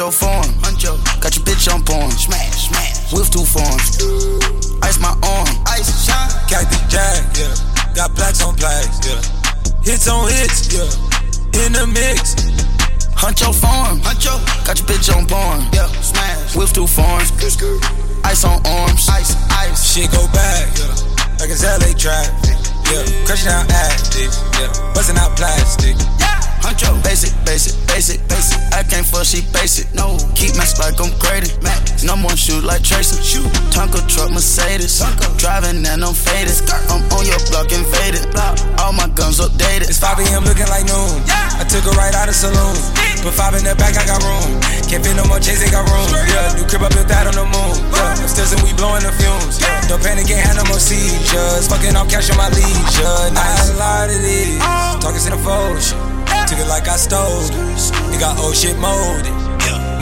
Hunt your form, hunt your, got your bitch on porn. Smash, smash. With two forms. Ice my arm, ice shine. Got the jag, yeah. Got plaques on plaques, yeah. Hits on hits, yeah. In the mix. Hunt your form, hunt your, got your bitch on porn. Yeah, smash. With two forms. Ice on arms, ice, ice. Shit go back, yeah. Like it's LA traffic, yeah. Crushing out addicts, yeah. Busting out plastic. Yeah. Basic, basic, basic, basic. I can't fuck, she basic. No, keep my like I'm graded. Max, no more shoot like Tracy. Shoot, Tonka truck Mercedes. Tonka. Driving and I'm faded. I'm on your block invaded. Block. All my guns updated. It's 5 a.m. looking like noon. Yeah. I took her right out of saloon. Put five in the back, I got room. Can't fit no more chase, they got room. Yeah, new crib, I built that on the moon. Yeah, still we blowing the fumes. Yeah, don't panic, ain't had no more seizures. Fucking off cash on my leisure. Nice. a lot of these. Talking to the photos. Took it like I stole it. It got old shit molded.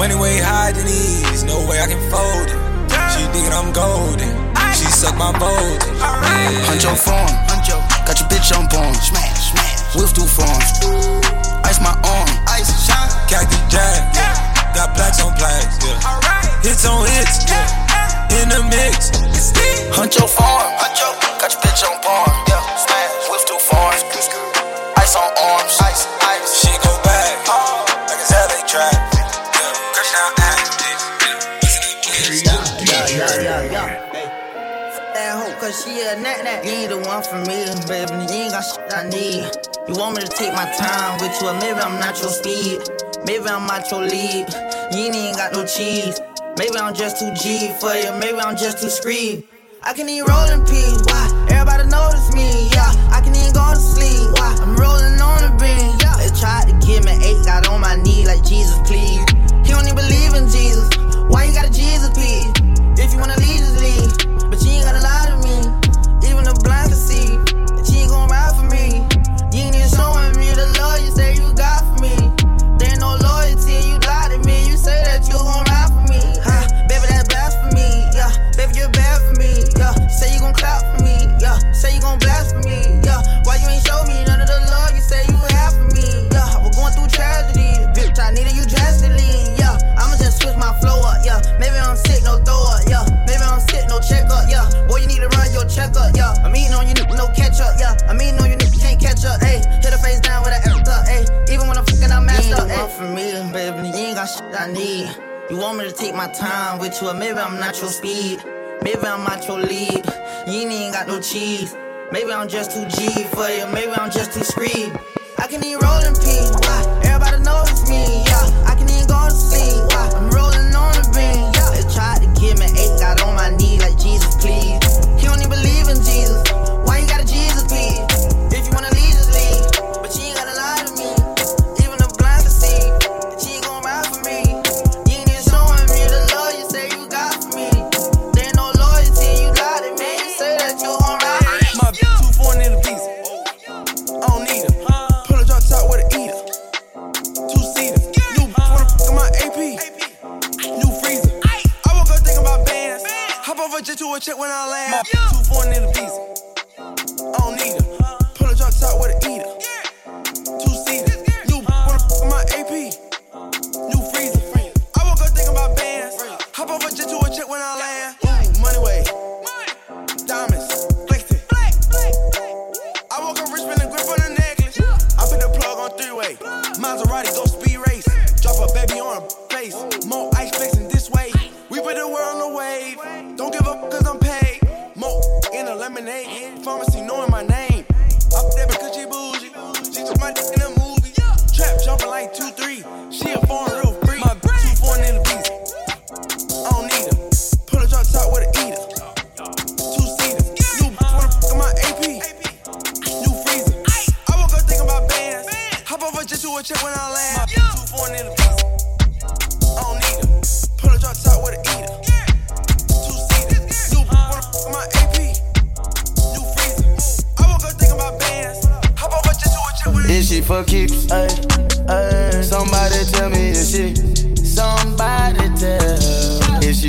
Money way higher than these. No way I can fold it. She thinking I'm golden. She suck my voltage. Yeah. Hunt your form. Got your bitch on porn. Smash, smash. With two forms. Ice my arm. Ice shine. Khaki jack. Yeah. Got plaques on plaques. Yeah. Hits on hits. Yeah. In the mix. Hunt your form. Hunt your. Got your bitch on porn. Yeah. Smash. With two forms. Ice on arms. Ice. Oh. cause she a nat nat. You ain't the one for me, baby. You ain't got shit I need. You want me to take my time with you, or maybe I'm not your speed. Maybe I'm not your lead. You ain't even got no cheese. Maybe I'm just too G for you. Maybe I'm just too scream. I can even roll in peace. Why? Everybody notice me. Yeah, I can even go to sleep. Rolling on the beam. Yeah, they tried to give me eight, got on my knee like Jesus, please. He don't even believe in Jesus. Why you got a Jesus, please? If you wanna leave, just leave. But you ain't gotta lie to me. Even the blind can see that you ain't gon' ride for me. You ain't even showing me the love you say you got for me. There ain't no loyalty, you lie to me. You say that you gon' ride for me. Huh? Baby, that's blasphemy. Yeah, baby, you're bad for me. Yeah, say you gon' clap for me. Yeah, say you gon' blast for me. Maybe I'm sick, no throw up. Yeah, maybe I'm sick, no checkup. Yeah, boy, you need to run your checkup. Yeah, I'm eating on you, no catch up. Yeah, I'm eating on you, can't catch up. Ayy, hit a face down with an ass up. Ayy, even when I'm fucking, I'm messed up. Ayy, for me, baby, you ain't got shit I need. You want me to take my time with you, or maybe I'm not your speed. Maybe I'm not your lead. You ain't got no cheese. Maybe I'm just too G for you. Maybe I'm just too screed. I can even roll in. Why? Everybody knows me. Yeah, I can even go to sleep. Why? I'm rolling on the beam.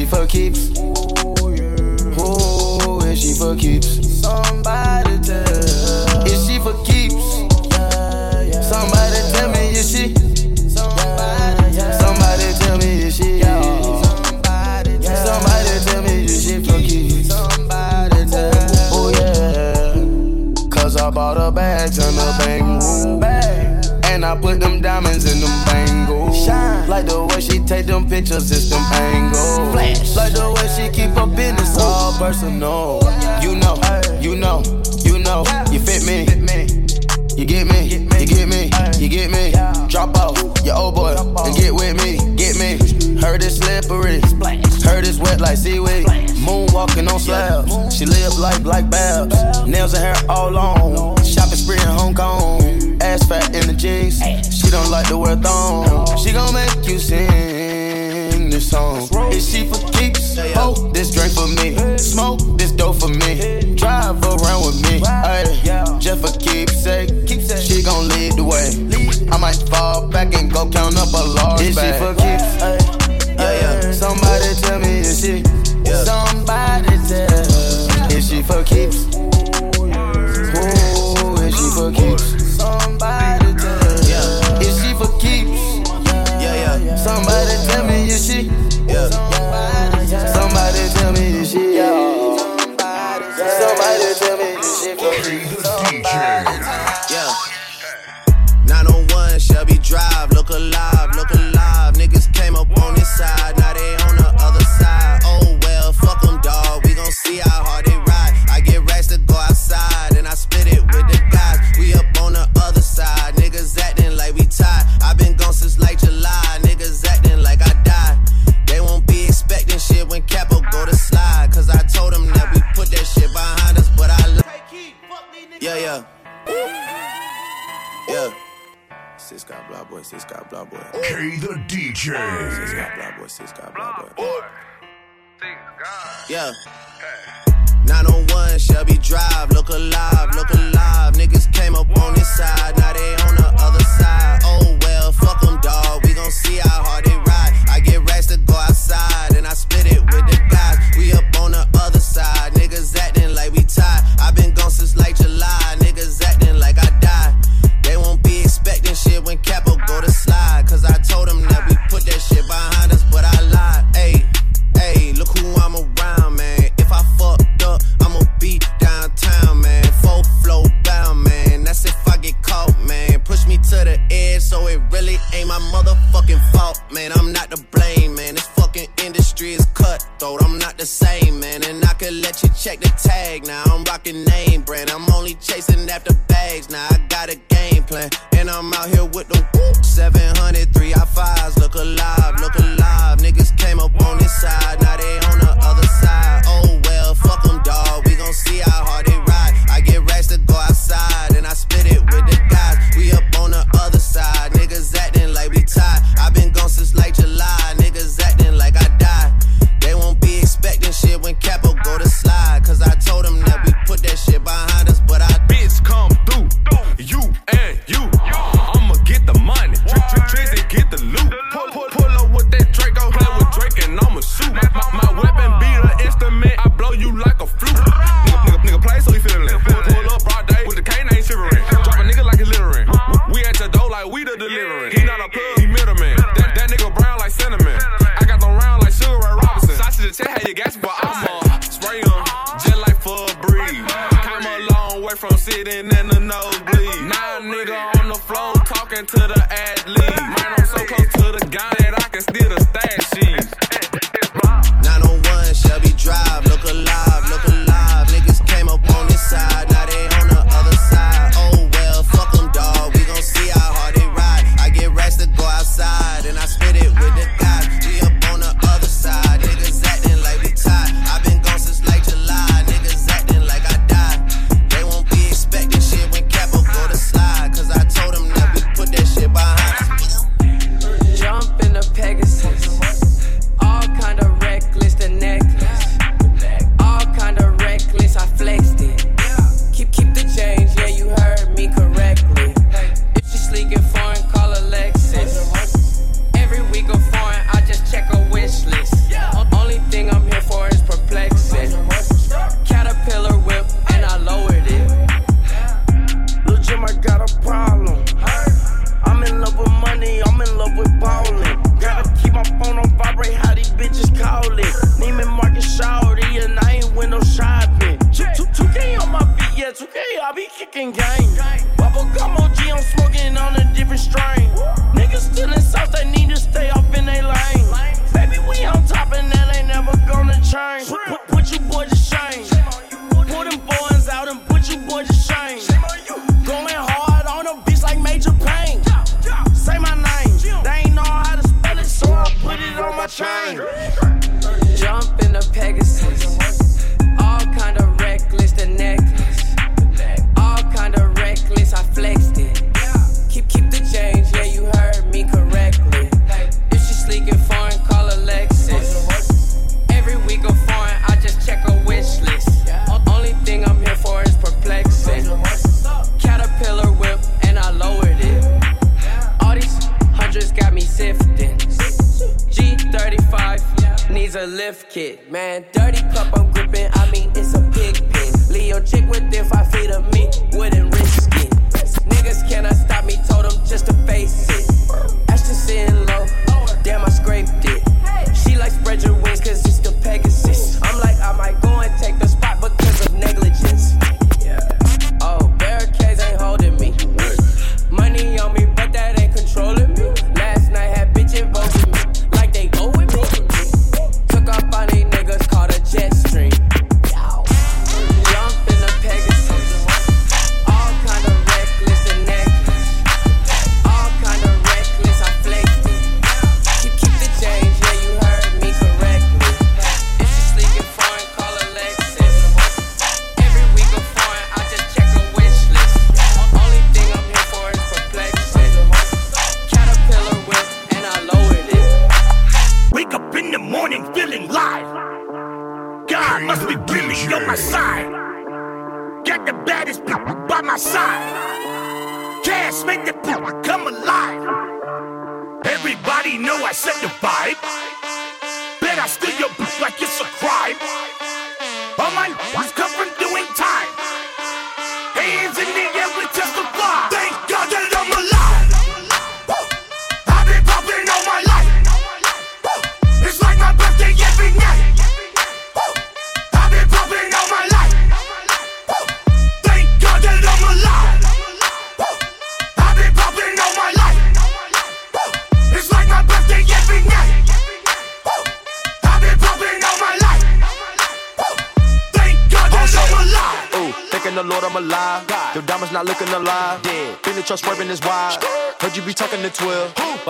For keeps? Oh, she for keeps? Is she for keeps? Somebody picture system angle. Flash. Like the way she keep her business all personal. You know, you know, you know, you fit me. You get me, you get me, you get me. Drop off your old boy and get with me, get me. Heard it's slippery, heard it's wet like seaweed. Moonwalking on slabs, she live life like Babs. Nails and hair all on, shopping spree in Hong Kong. Ass fat in the jeans, she don't like to wear thong. She gon' make you sing on. Is she for keeps? Oh, this drink for me. Smoke this dope for me. Drive around with me. Ayy, just for keepsake. She gon' lead the way. I might fall back and go count up a large Is she for keeps? Yeah, yeah. Somebody tell me is she? Somebody tell. Is she for keeps? Ooh, is she for keeps? Somebody. outside, now they Yeah. Hey. 901 Shelby Drive, look alive, look alive. Niggas came up on this side, now they on the other side. Oh well, fuck them, dawg. We gon' see how hard fucking fault, man. I'm not to blame, man. This fucking industry is cutthroat. I'm not the same, man. And I could let you check the tag now. I'm rocking name brand. I'm only chasing after bags now. I got a game plan, and I'm out here with the whoop. 700, three I fives. Look alive, look alive. Niggas came up on this side now. fucking game.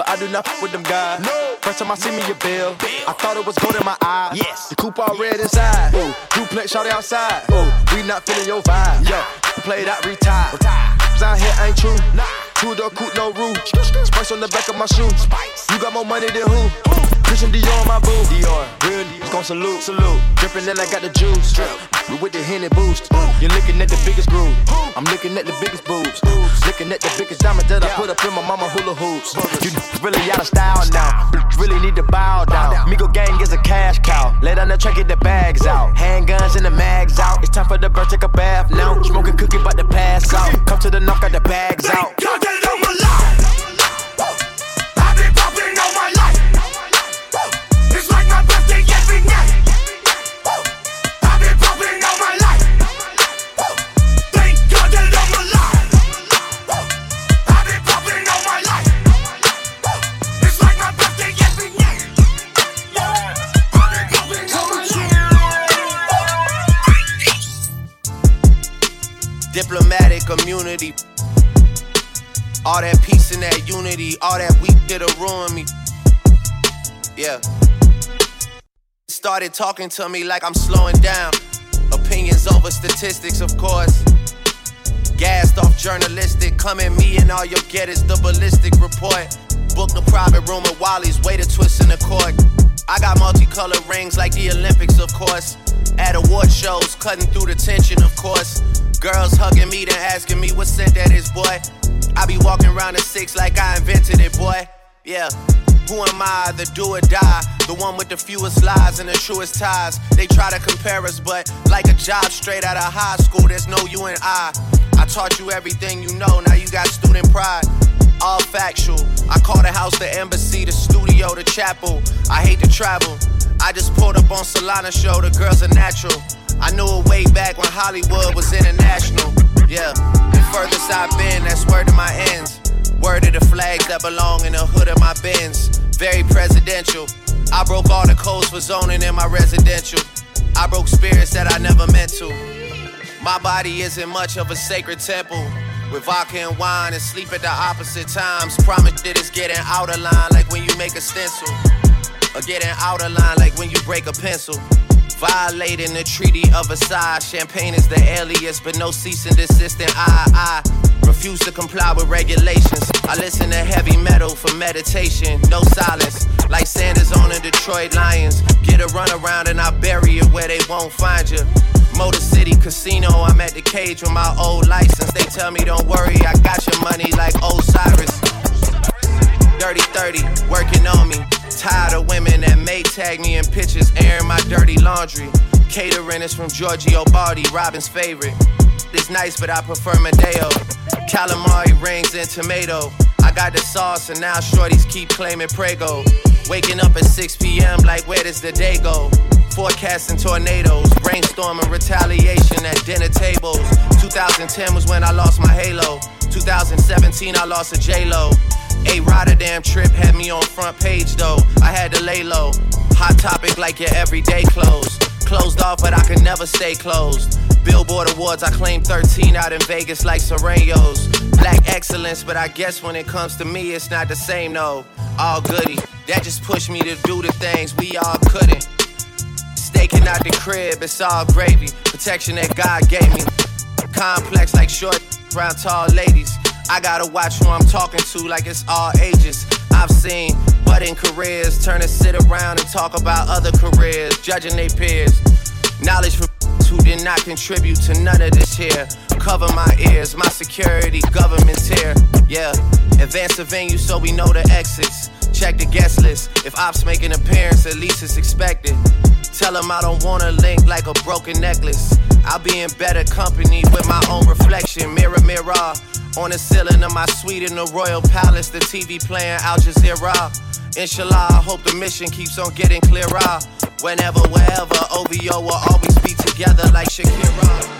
I do not fuck with them guys. First time I see me a bill, I thought it was gold in my eye. Yes. The coupe all red inside. Ooh, duplex shot outside. Ooh, we not feeling your vibe. Yo, play that retire. Cause out here ain't true. Two door coupe, no roof. Spice on the back of my shoe. You got more money than who? Christian Dior on my boo. Dior, real gon' salute, salute. Drippin' then I got the juice. We with the Henny boost. You're looking at the biggest groove. I'm looking at the biggest boobs. Looking at the biggest diamond that I put up in my mama hula hoops. You really out of style now. Really need to bow down. Migo gang is a cash cow. Lay down the track, get the bags out. Handguns and the mags out. It's time for the bird, take a bath now. Smoking cookie, about the pass out. Come to the knock, got the bags out. Immunity. All that peace and that unity, all that weak that'll ruin me. Yeah. Started talking to me like I'm slowing down. Opinions over statistics, of course. Gassed off journalistic, come at me and all you'll get is the ballistic report. Booked a private room at Wally's, way to twist in the court. I got multicolored rings like the Olympics, of course. At award shows, cutting through the tension, of course. Girls hugging me, then asking me what scent that is, boy. I be walking around the six like I invented it, boy. Yeah. Who am I, the do or die? The one with the fewest lies and the truest ties. They try to compare us, but like a job straight out of high school, there's no you and I. I taught you everything you know, now you got student pride. All factual. I call the house the embassy, the studio, the chapel. I hate to travel. I just pulled up on Solana show, the girls are natural. I knew it way back when Hollywood was international. Yeah, the furthest I've been, that's word to my ends. Word of the flags that belong in the hood of my Benz. Very presidential. I broke all the codes for zoning in my residential. I broke spirits that I never meant to. My body isn't much of a sacred temple. With vodka and wine and sleep at the opposite times. Promise that it's getting out of line like when you make a stencil. Or getting out of line like when you break a pencil. Violating the Treaty of Versailles. Champagne is the alias, but no cease and desist. And I, I refuse to comply with regulations. I listen to heavy metal for meditation. No silence, like Sanders on the Detroit Lions. Get a run around and I bury it where they won't find you. Motor City Casino, I'm at the cage with my old license. They tell me, don't worry, I got your money like Osiris. Dirty 30, working on me. Tired of women that may tag me in pictures, airing my dirty laundry. Catering is from Giorgio Bardi, Robin's favorite. This nice, but I prefer Madeo. Calamari rings and tomato. I got the sauce, and now shorties keep claiming Prego. Waking up at 6 p.m., like where does the day go? Forecasting tornadoes, brainstorming retaliation at dinner tables. 2010 was when I lost my halo. 2017, I lost a J-Lo. A Rotterdam trip had me on front page though. I had to lay low. Hot topic like your everyday clothes. Closed off, but I could never stay closed. Billboard Awards, I claim 13 out in Vegas like Serenos. Black excellence, but I guess when it comes to me, it's not the same, though. All goody. That just pushed me to do the things we all couldn't. Staking out the crib, it's all gravy. Protection that God gave me. Complex like short, brown, tall ladies. I gotta watch who I'm talking to like it's all ages. I've seen budding careers turn to sit around and talk about other careers, judging their peers. Knowledge for who did not contribute to none of this here. Cover my ears, my security, government tier. Yeah, advance the venue so we know the exits. Check the guest list. If ops make an appearance, at least it's expected. Tell them I don't wanna link like a broken necklace. I'll be in better company with my own reflection. Mirror, mirror. On the ceiling of my suite in the Royal Palace, the TV playing Al Jazeera. Inshallah, I hope the mission keeps on getting clearer. Whenever, wherever, OVO will always be together like Shakira.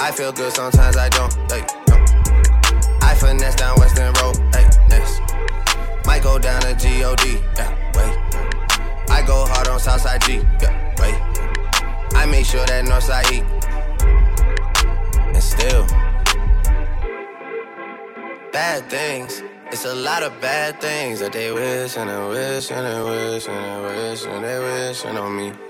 I feel good, sometimes I don't. Hey, no. I finesse down Western Road. Hey, next. Might go down to G-O-D. Yeah, wait. I go hard on Southside G. Yeah, wait. I make sure that Northside eat. And still, bad things. It's a lot of bad things that they wish and they wish and they wish and they wish and they wish on me.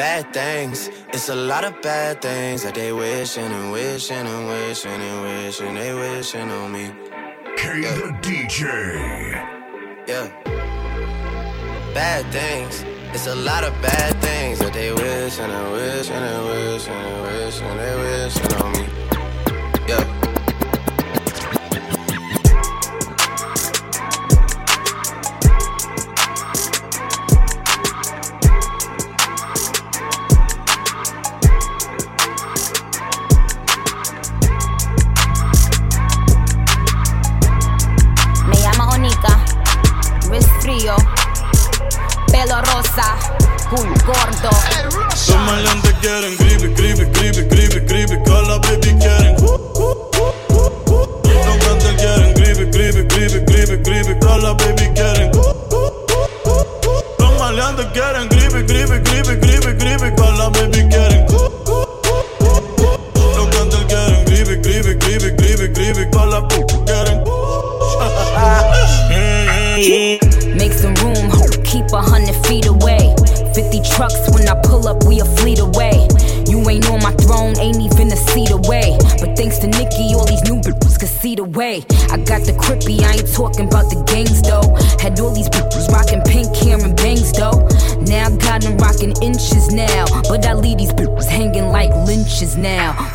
bad things. It's a lot of bad things that they wishing and wishing and wishing and wishing they wishing on me. K yeah. the DJ. Yeah. Bad things. It's a lot of bad things that they wishing and wishing and wishing and wishing they wishing on me. Yeah. Maleantes quieren gripe, gripe,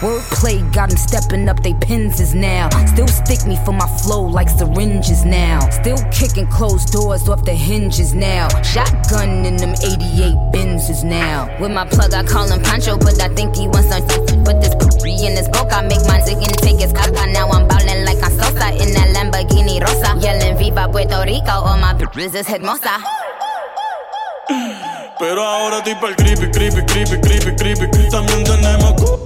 Wordplay got them stepping up they pins now. Still stick me for my flow like syringes now. Still kicking closed doors off the hinges now. Shotgun in them 88 Benzes now. With my plug, I call him Pancho, but I think he wants some But this pre in his boca, make my zig and take his caca. Now I'm ballin' like I'm Sosa in that Lamborghini Rosa. Yelling Viva Puerto Rico, all my bitches is hermosa. Pero ahora estoy pa'l creepy, creepy, creepy, creepy, creepy. También tenemos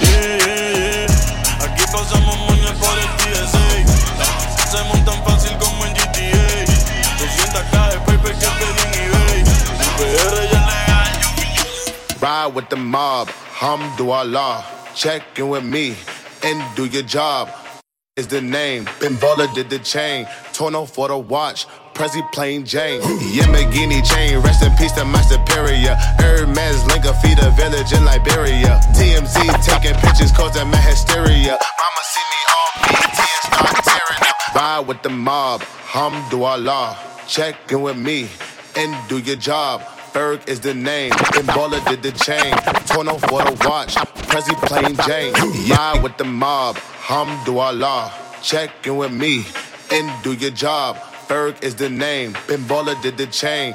Yeah, yeah, yeah. Aquí pasamos moñas por el TSA. Se montan fácil como en GTA. 200k de paper que pedí en eBay. PR ya legal. Ride with the mob, Hamdulillah. Check in with me and do your job. Is the name. Bimbola did the chain. Torno for the watch. Prezi plain Jane. Yamagini chain. Rest in peace to my superior. Hermes feed a village in Liberia. TMZ taking pictures causing my hysteria. Mama see me all BT and start tearing up. Ride with the mob. Hamdulillah. Check in with me and do your job. Berg is the name. Bimbola did the chain. Torn off for the watch. Prezi plain Jane. Ride with the mob. Hamdulillah. Check in with me and do your job. Berg is the name. Bimbola did the chain.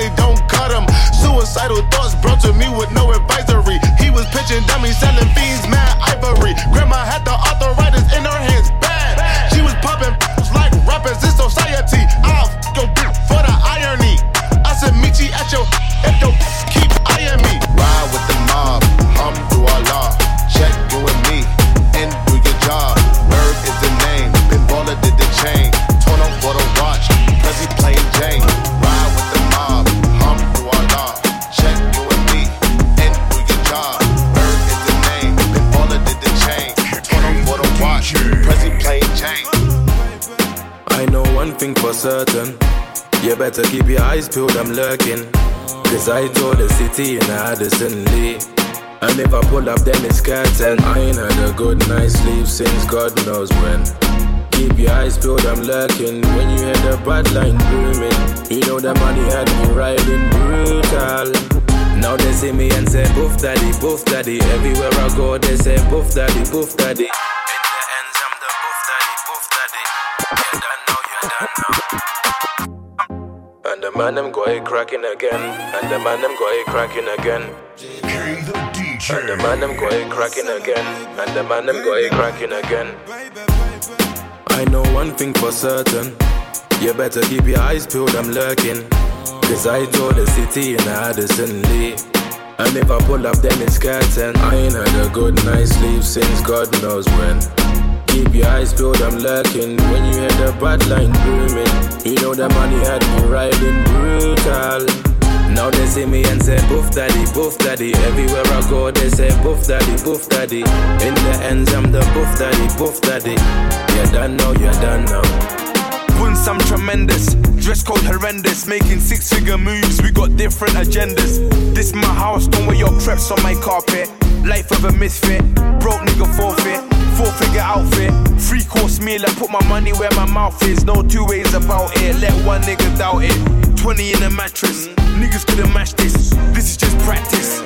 it don't cut him. Suicidal thoughts brought to me with no advisory. He was pitching dummies, selling fiends, mad ivory. Grandma had the arthritis in her hands, bad. She was popping like rappers in society. I'll your for the irony. I said, you at your if your keep certain. You better keep your eyes peeled, I'm lurking. Cause I told the city in Addison Lee. And if I pull up, then it's curtain. I ain't had a good night's sleep since God knows when. Keep your eyes peeled, I'm lurking. When you hear the bad line booming, you know the money had me riding brutal. Now they see me and say, Boof daddy, boof daddy. Everywhere I go, they say, Boof daddy, boof daddy. In the ends, I'm the boof daddy, boof daddy. You done now, you done now. Man them go it cracking again. And the man them go it cracking again. And the man them go it cracking again. And the man them go it cracking again. I know one thing for certain. You better keep your eyes peeled, I'm lurking. Cause I told the city in Addison Lee. And if I pull up, then it's curtain. I ain't had a good night's sleep since God knows when. Keep your eyes peeled, I'm lurking. When you hear the bad line booming, you know the money had me riding brutal. Now they see me and say, Boof daddy, boof daddy. Everywhere I go, they say, Boof daddy, boof daddy. In the ends, I'm the boof daddy, boof daddy. You done now, you are done now. Once I'm tremendous, dress code horrendous, making six figure moves, we got different agendas. This my house, don't wear your creps on my carpet. Life of a misfit, broke nigga forfeit. Four figure outfit, three course meal. I put my money where my mouth is. No two ways about it. Let one nigga doubt it. 20 in a mattress. Niggas couldn't match this. This is just practice.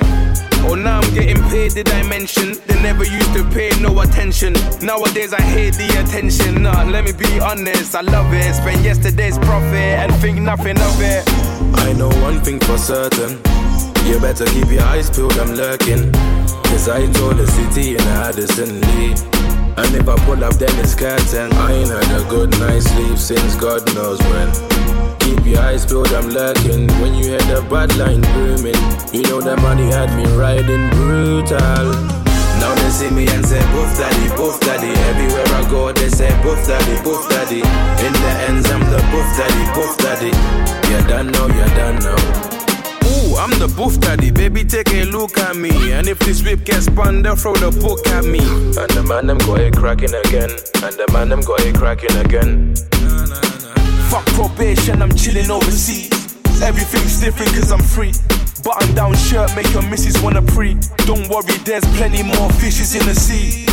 Oh, now I'm getting paid, did I mention? They never used to pay no attention. Nowadays I hate the attention. Nah, let me be honest, I love it. Spend yesterday's profit and think nothing of it. I know one thing for certain. You better keep your eyes peeled, I'm lurking. Cause I told the city in Addison Lee. And if I pull up, then it's curtain. I ain't had a good night's sleep since God knows when. Keep your eyes peeled, I'm lurking. When you hear the bad line booming, you know that money had me riding brutal. Now they see me and say, Boof daddy, boof daddy. Everywhere I go, they say, Boof daddy, boof daddy. In the ends, I'm the boof daddy, boof daddy. You done know, you done know. Ooh, I'm the boof daddy, baby, take a look at me. And if this whip gets spun, they'll throw the book at me. And the man them got it cracking again. And the man them got it cracking again. Fuck probation, I'm chilling overseas. Everything's different cause I'm free. Button down shirt, make your missus wanna pre. Don't worry, there's plenty more fishes in the sea.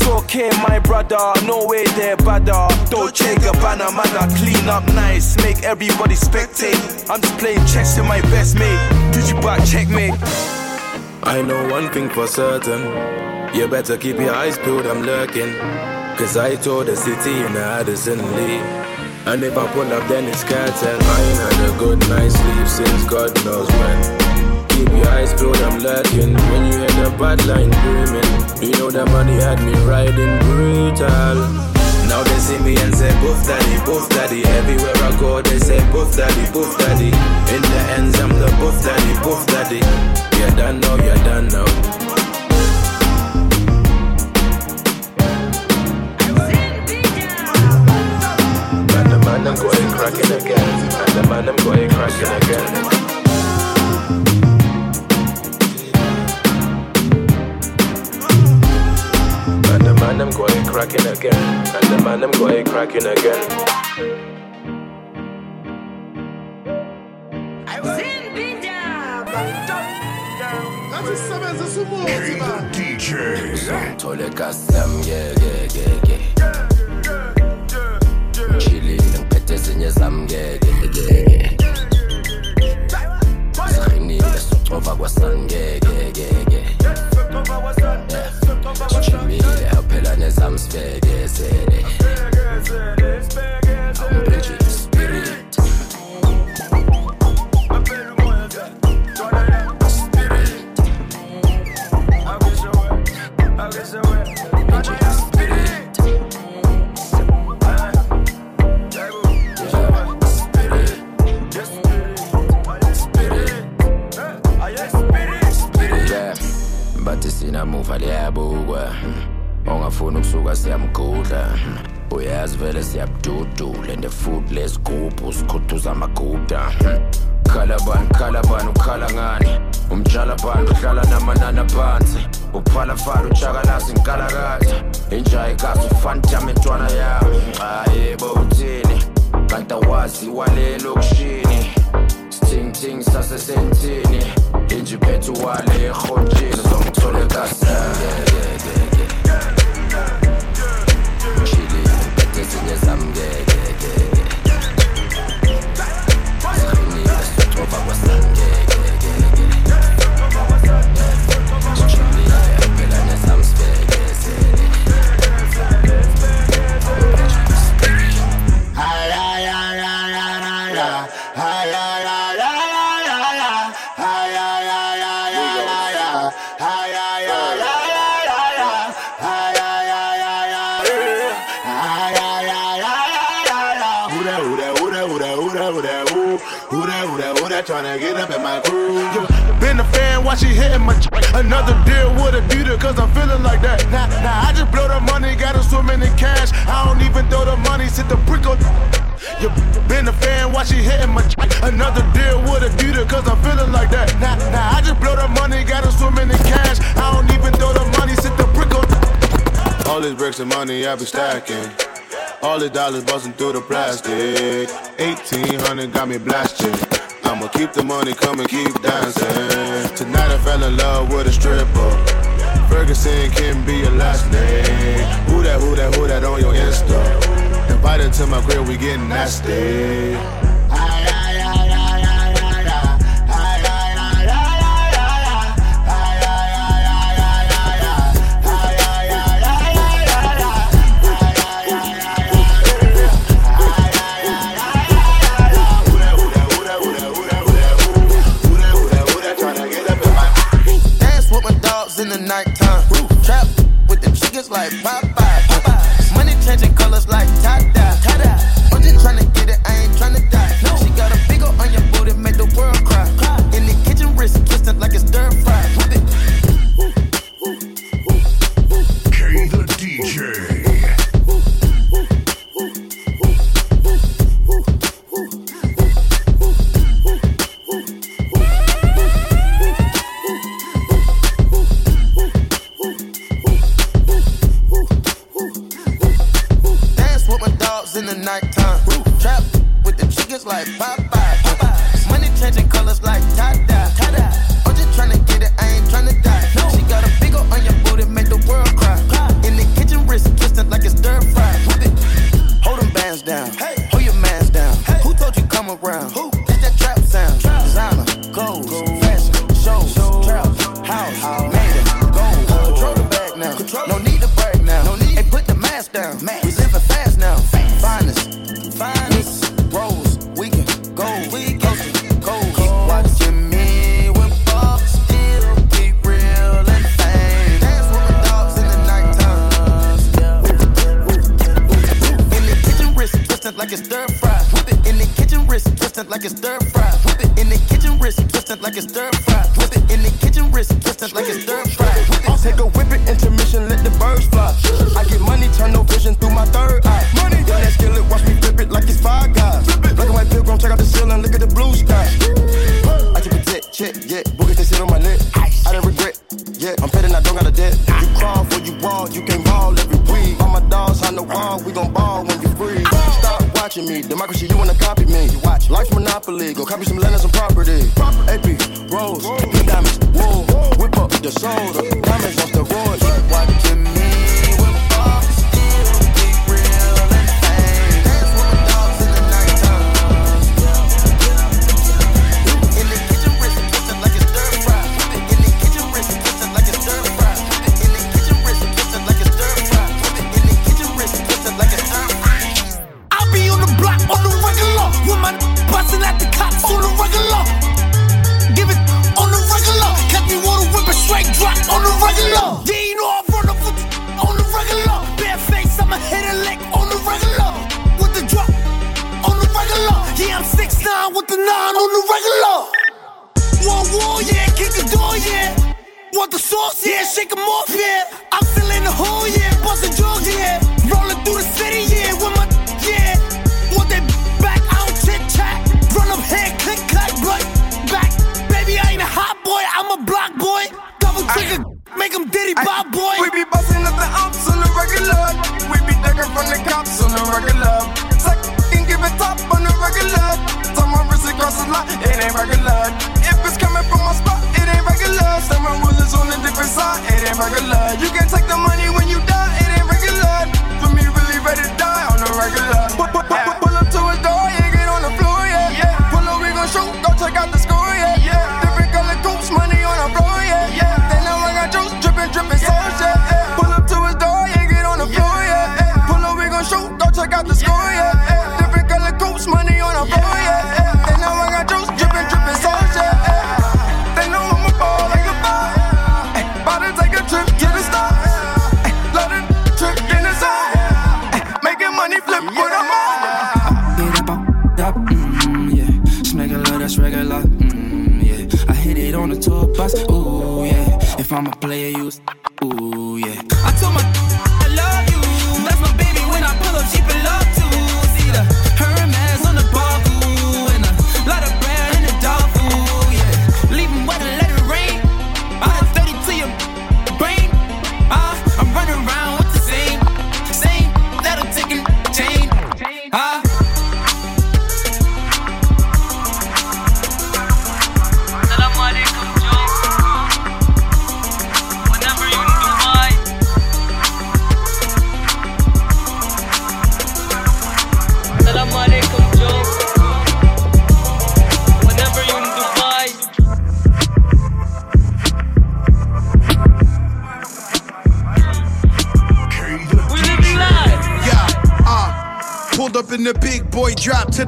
It's okay, my brother, no way they're badder. Dolce Gabbana, man, I clean up nice, make everybody spectate. I'm just playing chess with my best mate. Did you back checkmate? I know one thing for certain. You better keep your eyes peeled, I'm lurking. Cause I told the city in Addison Lee. And if I pull up, then it's curtain. I ain't had a good night's sleep since God knows when. Keep your eyes peeled, I'm lurking. When you hear the bad line booming, you know that money had me riding brutal. Now they see me and say, Boof daddy, boof daddy. Everywhere I go, they say, Boof daddy, boof daddy. In the ends, I'm the boof daddy, boof daddy. You done know, you're done know. man them go ahead cracking again. And the man them go ahead cracking again. man I'm going cracking again. And the man I'm going cracking again. DJ. Yeah, yeah, yeah, yeah. kasam yekekeke chilile ngiphethe ezinye zam yekekeke sirinile yeah, yeah, yeah. said. Futhi lesigubhu sikhuthuza amaguda. Khala bani khala bani ukhala ngani? Umtshala bani uhlala namanani aphansi. Uphala fala utshakalasi nkalakatha. Inja ikazi ufantama intwana yami. Ayebo uthini? Kanti awazi walelokishini sithingithing sasesentini injiphethe wale erhotshini why she hitting my check? Another deal with Adidas, cause I'm feeling like that. Now, now I just blow the money, gotta swim in cash. I don't even throw the money, sit the brick on. All these bricks and money I be stacking. All the dollars busting through the plastic. 1800 got me blasting. I'ma keep the money coming, keep dancing. Tonight I fell in love with a stripper. Ferguson can be your last name. Who that, who that, who that on your Insta? Invited to my crib, we getting nasty. nighttime. Woo. Trap with the chickens like Popeye. Popeye. Money changing colors like tie-dye. I'm just trying to get it, I ain't trying to die. No. She got a big ol' on your booty, make the world cry. cry. In the kitchen, wrist twisted like it's dirt. you can ball every week. All my dogs on the wall, we gon' ball when you free. Stop watching me, democracy, you wanna copy me. Watch Life's monopoly, go copy some land and some property. AP, rose, pink diamonds, wool. Whip up the soda. diamonds on steroids. Watch the score.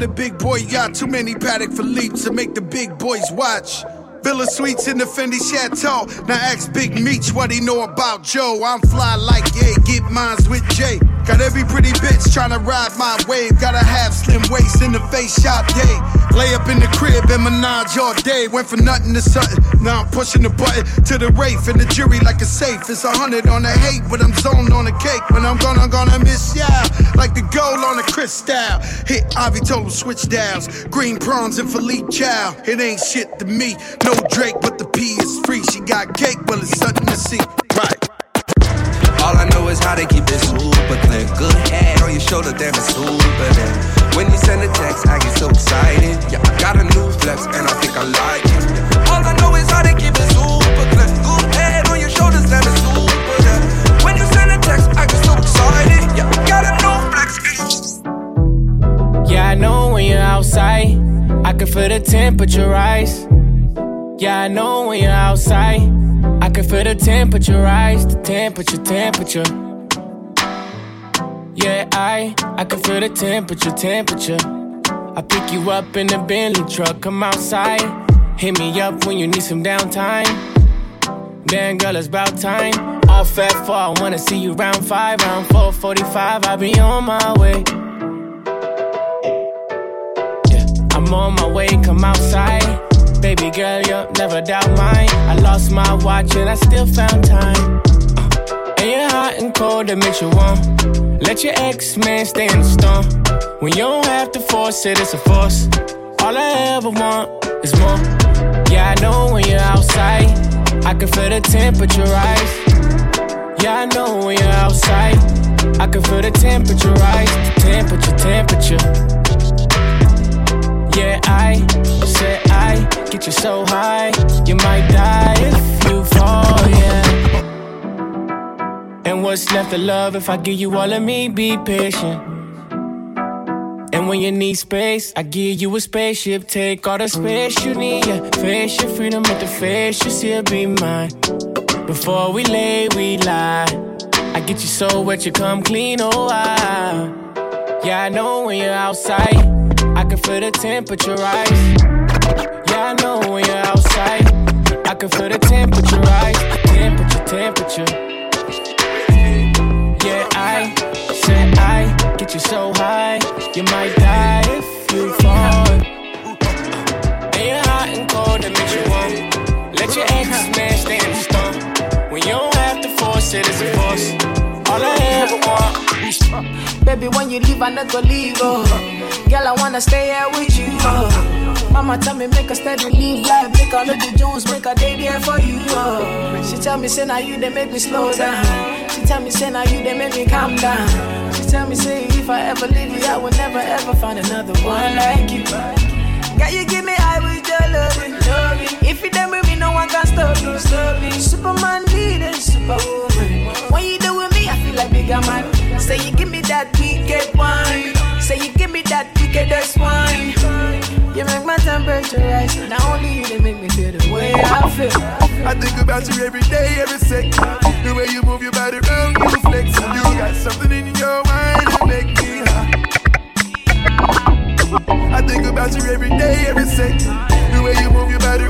The big boy yacht. Too many Patek Philippe to make the big boys watch. Villa Suites in the Fendi Chateau. Now ask Big Meech what he know about Joe. I'm fly like yeah, get mines with Jay. Got every pretty bitch tryna ride my wave. Gotta have slim waist in the face shop day. Lay up in the crib and menage all day. Went from nothing to something. Now I'm pushing the button to the Wraith and the jury like a safe. It's a hundred on the hate, but I'm zoned on the cake. When I'm gonna, gonna miss ya. Like the gold on a crystal. Hit Ivy him switch dials. Green prawns and Philippe Chow. It ain't shit to me. No Drake, but the P is free. She got cake, well, it's something to see. Right. All I know is how they keep it super clean. Good head on your shoulder, damn it's super then. When you send a text, I get so excited. Yeah, I got a new flex, and I think I like it. All I know is how they keep it head on your shoulders, it's super then. When you send a text, I get so excited. Yeah, I got a flex. Eh? Yeah, I know when you're outside, I can feel the temperature rise. Yeah, I know when you're outside. I can feel the temperature rise, the temperature, temperature. Yeah, I, I can feel the temperature, temperature. I pick you up in the Bentley truck, come outside. Hit me up when you need some downtime. Damn, girl, it's about time. All fat four, I wanna see you round five, round four, 45. I'll be on my way. Yeah, I'm on my way, come outside. Baby girl, you'll never doubt mine. I lost my watch and I still found time. Uh, and you're hot and cold, that makes you warm. Let your ex man stay in the storm. When you don't have to force it, it's a force. All I ever want is more. Yeah, I know when you're outside, I can feel the temperature rise. Yeah, I know when you're outside, I can feel the temperature rise. The temperature, temperature. Yeah, I said I get you so high, you might die if you fall, yeah. And what's left of love if I give you all of me? Be patient. And when you need space, I give you a spaceship. Take all the space you need. Yeah. Face your freedom with the face, you still be mine. Before we lay, we lie. I get you so wet, you come clean, oh wow. Yeah, I know when you're outside, I can feel the temperature rise. Yeah, I know when you're outside, I can feel the temperature rise. Temperature, temperature. Yeah, I said I get you so high, you might die if you fall. And you're hot and cold, that makes you warm. Let your ex man the storm. When you don't have to force it, it's a force. I. Baby, when you leave, I not go leave, oh. Girl, I wanna stay here with you, oh. Mama tell me make a steady live life, make all of the Jones, make a day there for you, oh. She tell me say now you they make me slow down. She tell me say now you they make me calm down. She tell me say if I ever leave you, I will never ever find another one like you. Girl, you give me high with your loving. If you done with me, no one can stop you. Superman leader, superwoman. When you do with me, I feel like bigger man. Say you give me that wicked wine. Say you give me that wickedest wine. You make my temperature rise. Not only you, they make me feel the way I feel. I think about you every day, every second. The way you move your body around, you flex. You got something in your mind that make me high. I think about you every day, every second. The way you move your body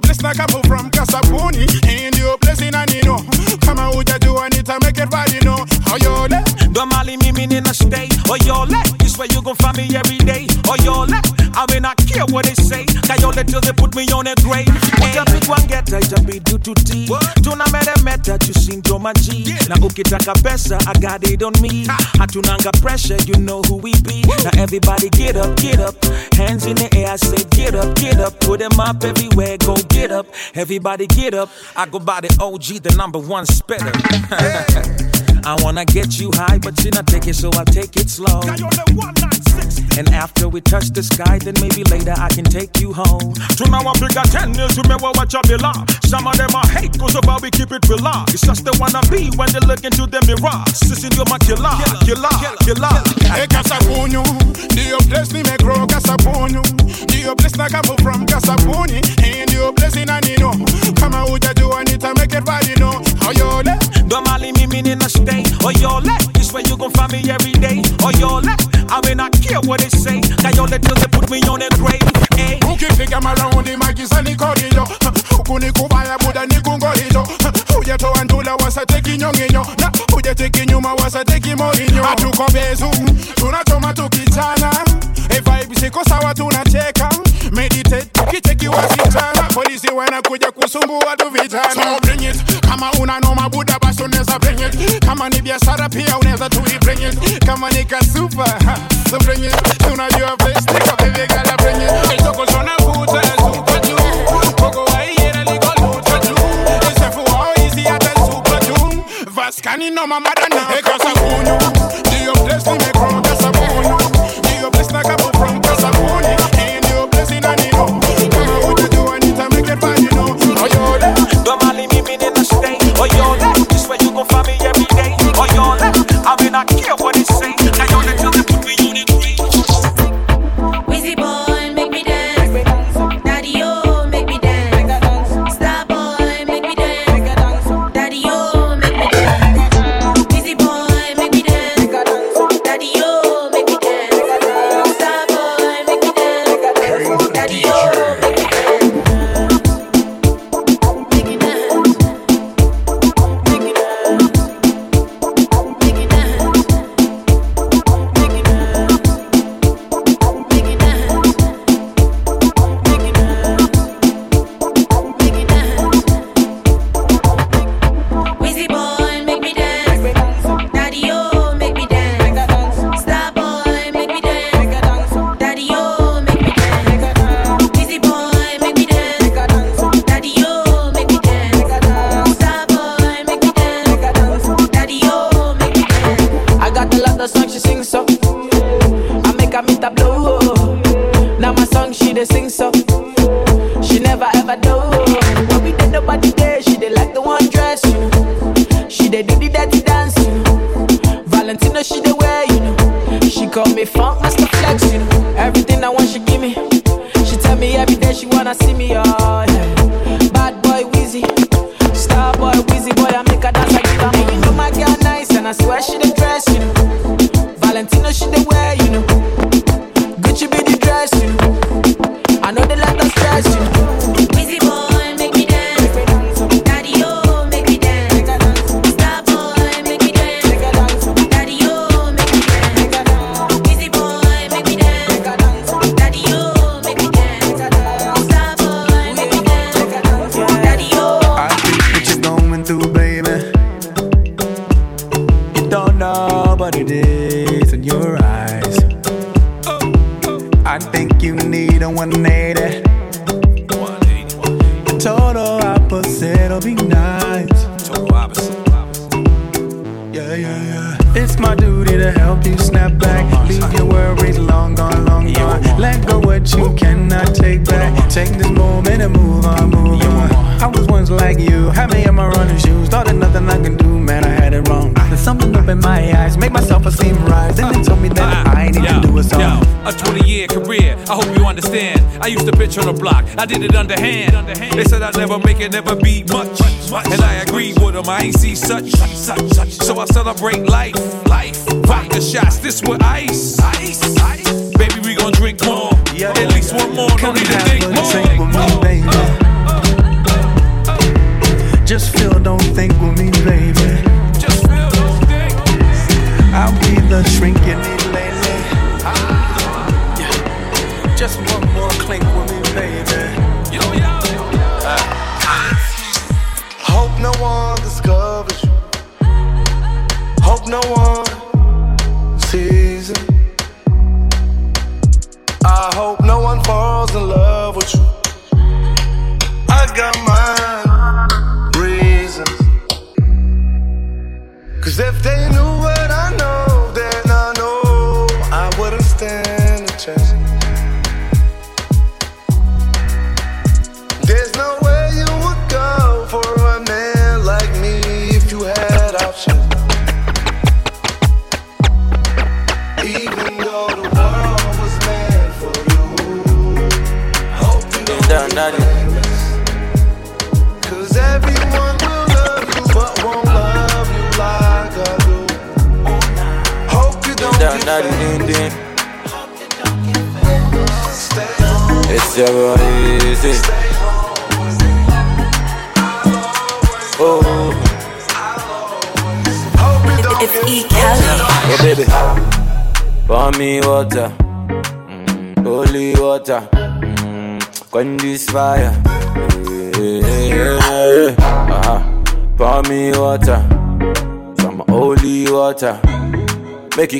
ndio place na come from Kasabuni, hii ndio place inanino, kama hujajua nita make it right, know, oh, oyole. Ndo mali mimi nina stay. Oyole, oh, this where you gon' find me every day. Oh, oyole, I mean I care what they say. Kayole till they put me on a grave. Utapigwa ngeta itabidi tutii. Tuna meremeta tusindio maji. Na ukitaka pesa, I got it on me. Hatunanga pressure, you know who we be. Now everybody get up, get up. Hands in the air, I say get up, get up. Put them up everywhere, go get up. Everybody get up. I go by the OG, the number one spitter. I wanna get you high, but you not take it, so I take it slow. And after we touch the sky, then maybe later I can take you home. Tunawapiga tennis umewawacha bila some of them are hate cause about we keep it real it's just the wanna be when they look into the mirror sisi ndio makila kila kila Hey, Kasabunyu, ndio place nimegrow Kasabunyu, ndio place na come from Kasabuni, hii ndio place inanino, kama hujajua nita make it right, you know, oyole. Ndo mali mimi nina stay. Oyole, oh, this where you gon' find me every day. Oh, oyole, I mean I care what they say. Kayole till they put me on a grave. Hey. Maraundi magiza nikorijo huku ni kubaya buda ni kungorijo ujatoa ndula wasateki nyonginyo na ujateki nyuma wasateki morinyo hatuko bezu tunachoma vibe siko sawa tunacheka meditate tukicheki wasichana polisi wanakuja kusumbua tu vijana so bring it. Kama una buda basi unaweza bring it. Kama ni biashara pia unaweza tu bring it. Kama ni kasupa so bring it. Tunajua place tika baby Vaskani no mamada na Hey Kasabunyu Dio place nimegrow Kasabunyu yeah. Bad boy Wheezy, star boy Wheezy boy I I did it underhand. They said I'd never make it, never be much. And I agreed with them, I ain't see such. So I celebrate life, life. Vodka shots, this with ice. Baby, we gon' drink more. At least one more, no need to think more. Just feel, don't think with me, baby. Just feel, don't think. I'll be the shrink you need lately. Just one more clink with me,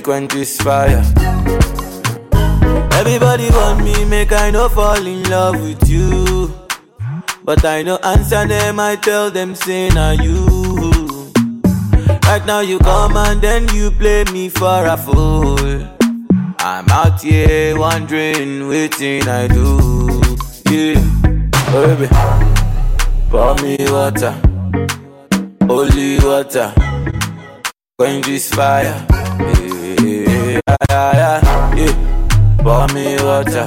Quench this fire. Everybody want me, make I no fall in love with you. But I no answer them, I tell them, say, na you. Right now you come and then you play me for a fool. I'm out here wondering, waiting I do. Yeah, baby, pour me water, holy water, quench this fire. Yeah, yeah, yeah. Pour me water,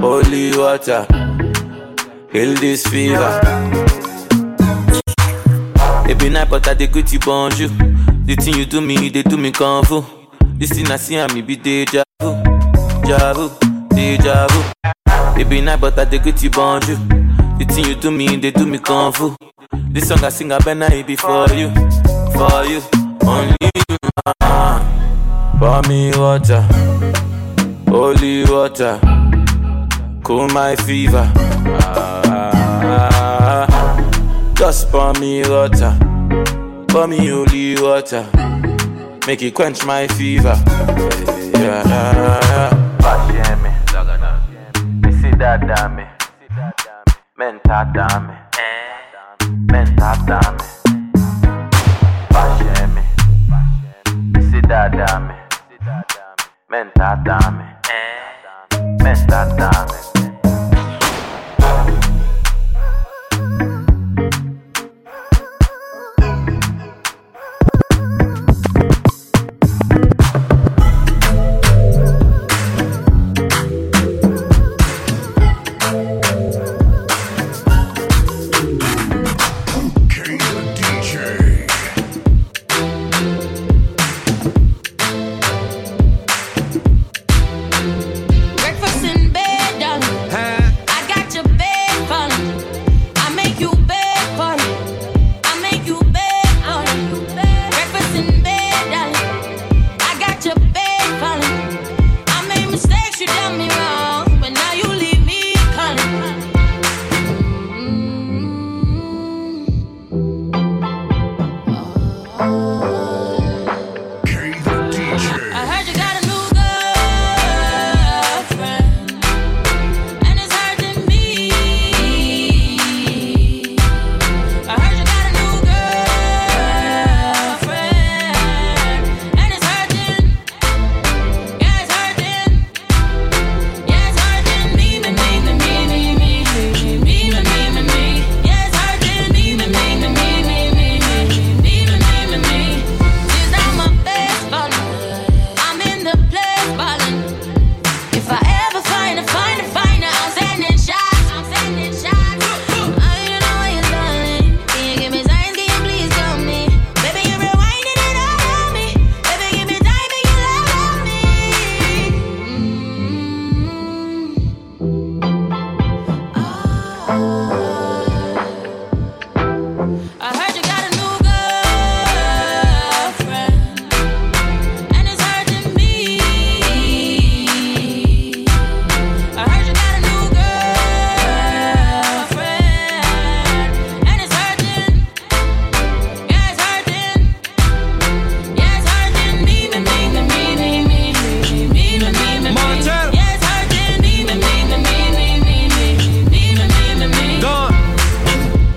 holy water, heal this fever. It be night, but I dey greet you bonjour. The thing you do me, they do me kung fu. This thing I see, I me be deja vu, deja vu, deja vu. It be night, but I dey greet you bonjour. The thing you do me, they do me kung fu. This song I sing, I better it be for you, for you, only you. Ah. Pour me water, holy water, cool my fever. Ah, just pour me water, pour me holy water, make it quench my fever. Yeah, yeah, yeah. Passion me, me see that damn me, mental damn me, Ven, tatame. Ven, tatame.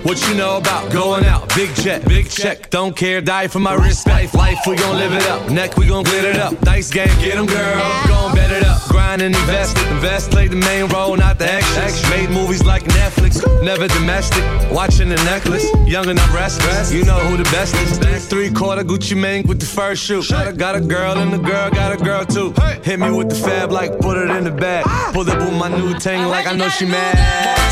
What you know about going out? Big check, big check. Don't care, die for my wrist. Life, life, we gon' live it up. Neck, we gon' glit it up. Dice game, get them, girl. Gon' bet it up. Grind and invest. Invest, play the main role, not the extras. Made movies like Netflix. Never domestic. Watching the necklace. Young and I'm restless. You know who the best is. Three quarter Gucci Mane with the first shoe. Got a girl and the girl got a girl too. Hit me with the fab like put it in the bag. Pull up with my new tank like I know she mad.